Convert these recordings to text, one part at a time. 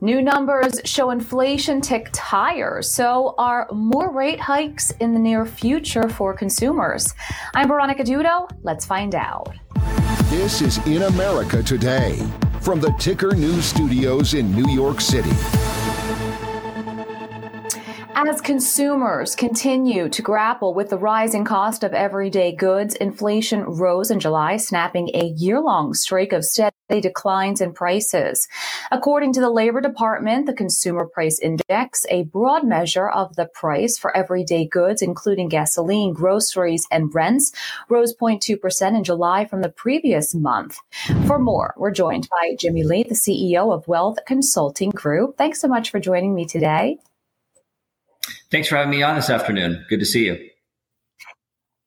New numbers show inflation ticked higher, so are more rate hikes in the near future for consumers? I'm Veronica Dudo. Let's find out. This is In America Today from the Ticker News Studios in New York City. As consumers continue to grapple with the rising cost of everyday goods, inflation rose in July, snapping a year long streak of steady declines in prices. According to the Labor Department, the Consumer Price Index, a broad measure of the price for everyday goods, including gasoline, groceries, and rents, rose 0.2% in July from the previous month. For more, we're joined by Jimmy Lee, the CEO of Wealth Consulting Group. Thanks so much for joining me today. Thanks for having me on this afternoon. Good to see you.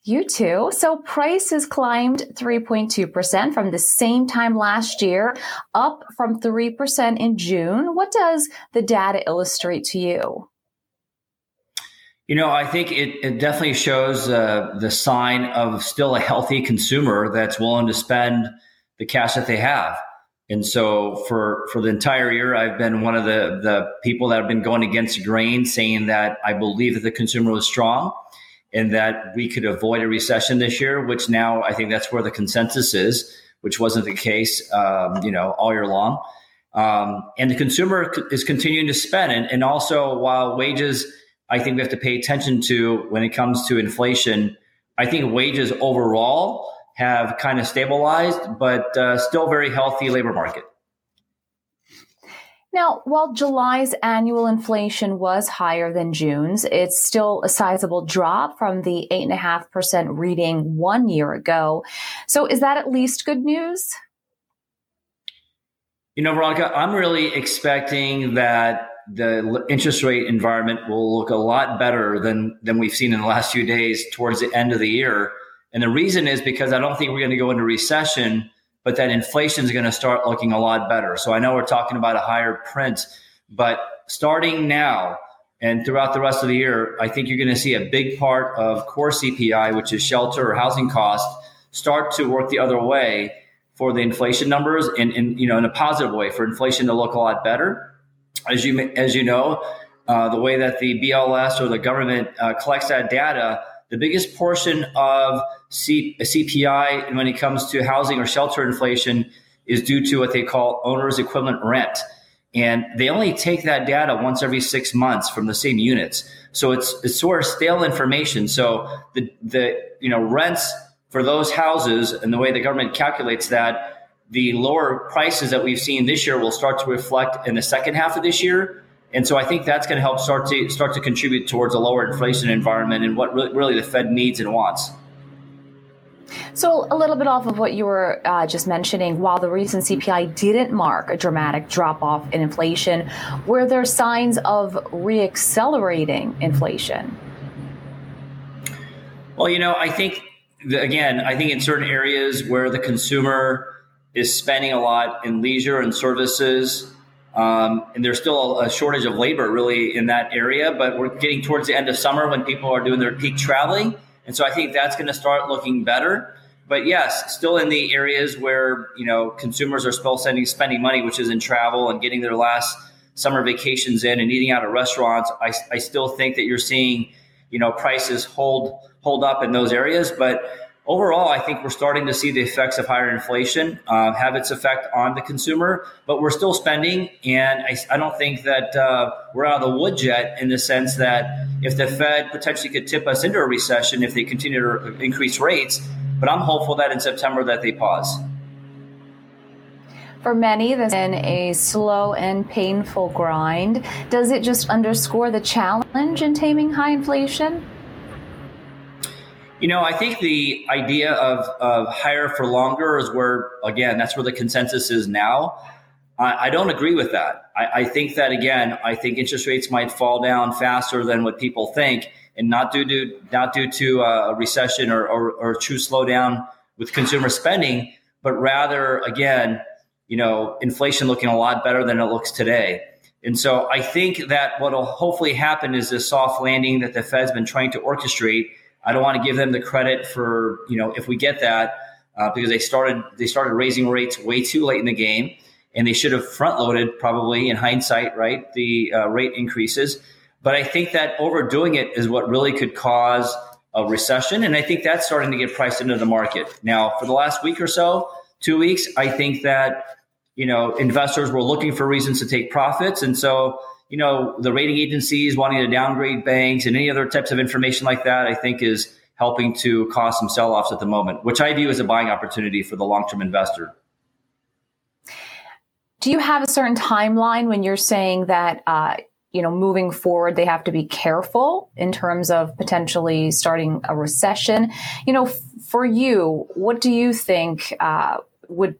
You too. So prices climbed 3.2% from the same time last year, up from 3% in June. What does the data illustrate to you? You know, I think it, it definitely shows uh, the sign of still a healthy consumer that's willing to spend the cash that they have. And so for, for the entire year, I've been one of the, the people that have been going against the grain, saying that I believe that the consumer was strong and that we could avoid a recession this year, which now I think that's where the consensus is, which wasn't the case, um, you know, all year long. Um, and the consumer is continuing to spend. And, and also while wages, I think we have to pay attention to when it comes to inflation, I think wages overall have kind of stabilized, but uh, still very healthy labor market. Now, while July's annual inflation was higher than June's, it's still a sizable drop from the 8.5% reading one year ago. So, is that at least good news? You know, Veronica, I'm really expecting that the interest rate environment will look a lot better than, than we've seen in the last few days towards the end of the year. And the reason is because I don't think we're going to go into recession, but that inflation is going to start looking a lot better. So I know we're talking about a higher print, but starting now and throughout the rest of the year, I think you're going to see a big part of core CPI, which is shelter or housing cost, start to work the other way for the inflation numbers in you know in a positive way for inflation to look a lot better. As you as you know, uh, the way that the BLS or the government uh, collects that data the biggest portion of C- CPI when it comes to housing or shelter inflation is due to what they call owner's equivalent rent. And they only take that data once every six months from the same units. So it's, it's sort of stale information. So the, the, you know, rents for those houses and the way the government calculates that, the lower prices that we've seen this year will start to reflect in the second half of this year. And so I think that's going to help start to start to contribute towards a lower inflation environment and what really, really the Fed needs and wants. So, a little bit off of what you were uh, just mentioning, while the recent CPI didn't mark a dramatic drop off in inflation, were there signs of reaccelerating inflation? Well, you know, I think, again, I think in certain areas where the consumer is spending a lot in leisure and services, um, and there's still a, shortage of labor really in that area, but we're getting towards the end of summer when people are doing their peak traveling. And so I think that's going to start looking better. But yes, still in the areas where, you know, consumers are still spending, spending money, which is in travel and getting their last summer vacations in and eating out at restaurants. I, I still think that you're seeing, you know, prices hold, hold up in those areas. But overall, I think we're starting to see the effects of higher inflation uh, have its effect on the consumer, but we're still spending. And I, I don't think that uh, we're out of the woods yet in the sense that if the Fed potentially could tip us into a recession if they continue to increase rates, but I'm hopeful that in September that they pause. For many, this has been a slow and painful grind. Does it just underscore the challenge in taming high inflation? You know, I think the idea of, of higher for longer is where, again, that's where the consensus is now. I, I don't agree with that. I, I, think that, again, I think interest rates might fall down faster than what people think, and not due to not due to uh, a recession or, or, or true slowdown with consumer spending, but rather, again, you know, inflation looking a lot better than it looks today. And so I think that what will hopefully happen is this soft landing that the Fed's been trying to orchestrate I don't want to give them the credit for you know if we get that uh, because they started they started raising rates way too late in the game, and they should have front loaded probably in hindsight, right, the uh, rate increases. But I think that overdoing it is what really could cause a recession. And I think that's starting to get priced into the market. Now, for the last week or so, two weeks, I think that, you know, investors were looking for reasons to take profits. And so, you know, the rating agencies wanting to downgrade banks and any other types of information like that, I think is helping to cause some sell offs at the moment, which I view as a buying opportunity for the long term investor. Do you have a certain timeline when you're saying that uh, you know, moving forward, they have to be careful in terms of potentially starting a recession. You know, f- for you, what do you think uh, would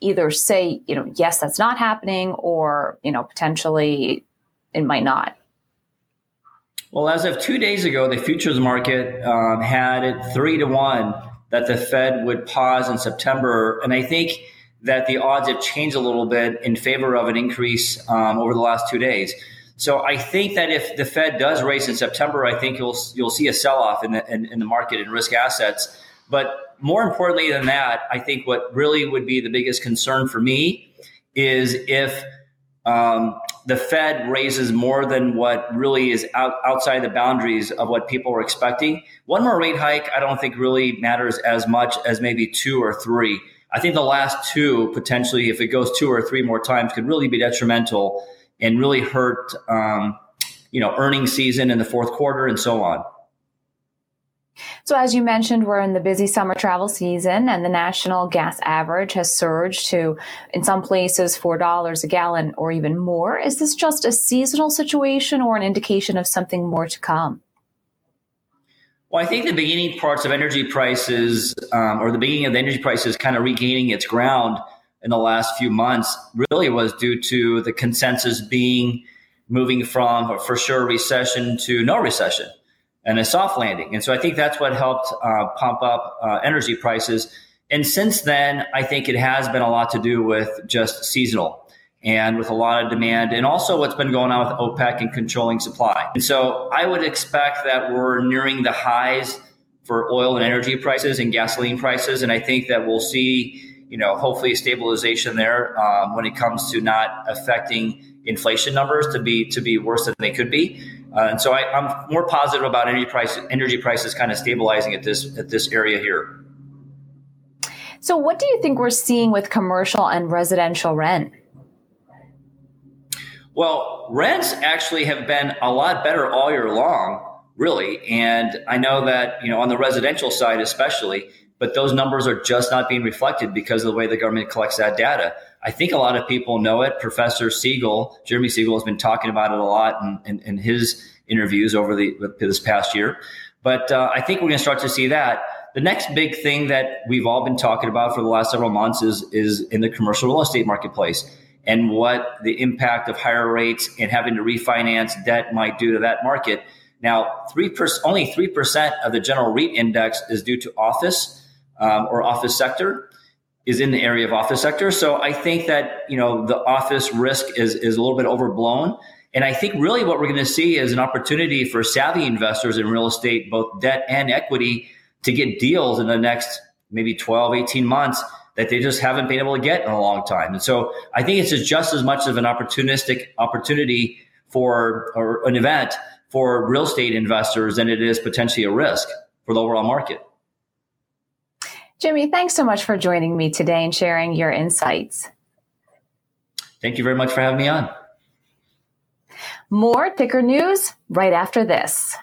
either say, you know, yes, that's not happening, or you know, potentially it might not? Well, as of two days ago, the futures market um, had it three to one that the Fed would pause in September, and I think that the odds have changed a little bit in favor of an increase um, over the last two days. So I think that if the Fed does raise in September, I think you'll you'll see a sell off in the in, in, the market in risk assets. But more importantly than that, I think what really would be the biggest concern for me is if um, the Fed raises more than what really is out, outside the boundaries of what people are expecting. One more rate hike, I don't think really matters as much as maybe two or three. I think the last two potentially, if it goes two or three more times, could really be detrimental and really hurt, um, you know, earning season in the fourth quarter and so on. So, as you mentioned, we're in the busy summer travel season, and the national gas average has surged to, in some places, $4 a gallon or even more. Is this just a seasonal situation or an indication of something more to come? Well, I think the beginning parts of energy prices, um, or the beginning of the energy prices, kind of regaining its ground in the last few months really was due to the consensus being moving from for sure recession to no recession and a soft landing. And so I think that's what helped uh, pump up uh, energy prices. And since then, I think it has been a lot to do with just seasonal and with a lot of demand and also what's been going on with OPEC and controlling supply. And so I would expect that we're nearing the highs for oil and energy prices and gasoline prices. And I think that we'll see you know, hopefully a stabilization there um, when it comes to not affecting inflation numbers to be to be worse than they could be. Uh, and so I, am more positive about energy price energy prices kind of stabilizing at this at this area here. So, what do you think we're seeing with commercial and residential rent? Well, rents actually have been a lot better all year long, really. And I know that you know on the residential side, especially, but those numbers are just not being reflected because of the way the government collects that data. I think a lot of people know it. Professor Siegel, Jeremy Siegel, has been talking about it a lot in, in, in his interviews over the this past year. But uh, I think we're going to start to see that. The next big thing that we've all been talking about for the last several months is is in the commercial real estate marketplace and what the impact of higher rates and having to refinance debt might do to that market. Now, three only three percent of the general REIT index is due to office um, or office sector is in the area of office sector. So I think that you know the office risk is is a little bit overblown. And I think really what we're going to see is an opportunity for savvy investors in real estate, both debt and equity, to get deals in the next maybe 12, 18 months that they just haven't been able to get in a long time. And so I think it's just as much of an opportunistic opportunity for or an event for real estate investors than it is potentially a risk for the overall market. Jimmy, thanks so much for joining me today and sharing your insights. Thank you very much for having me on. More ticker news right after this.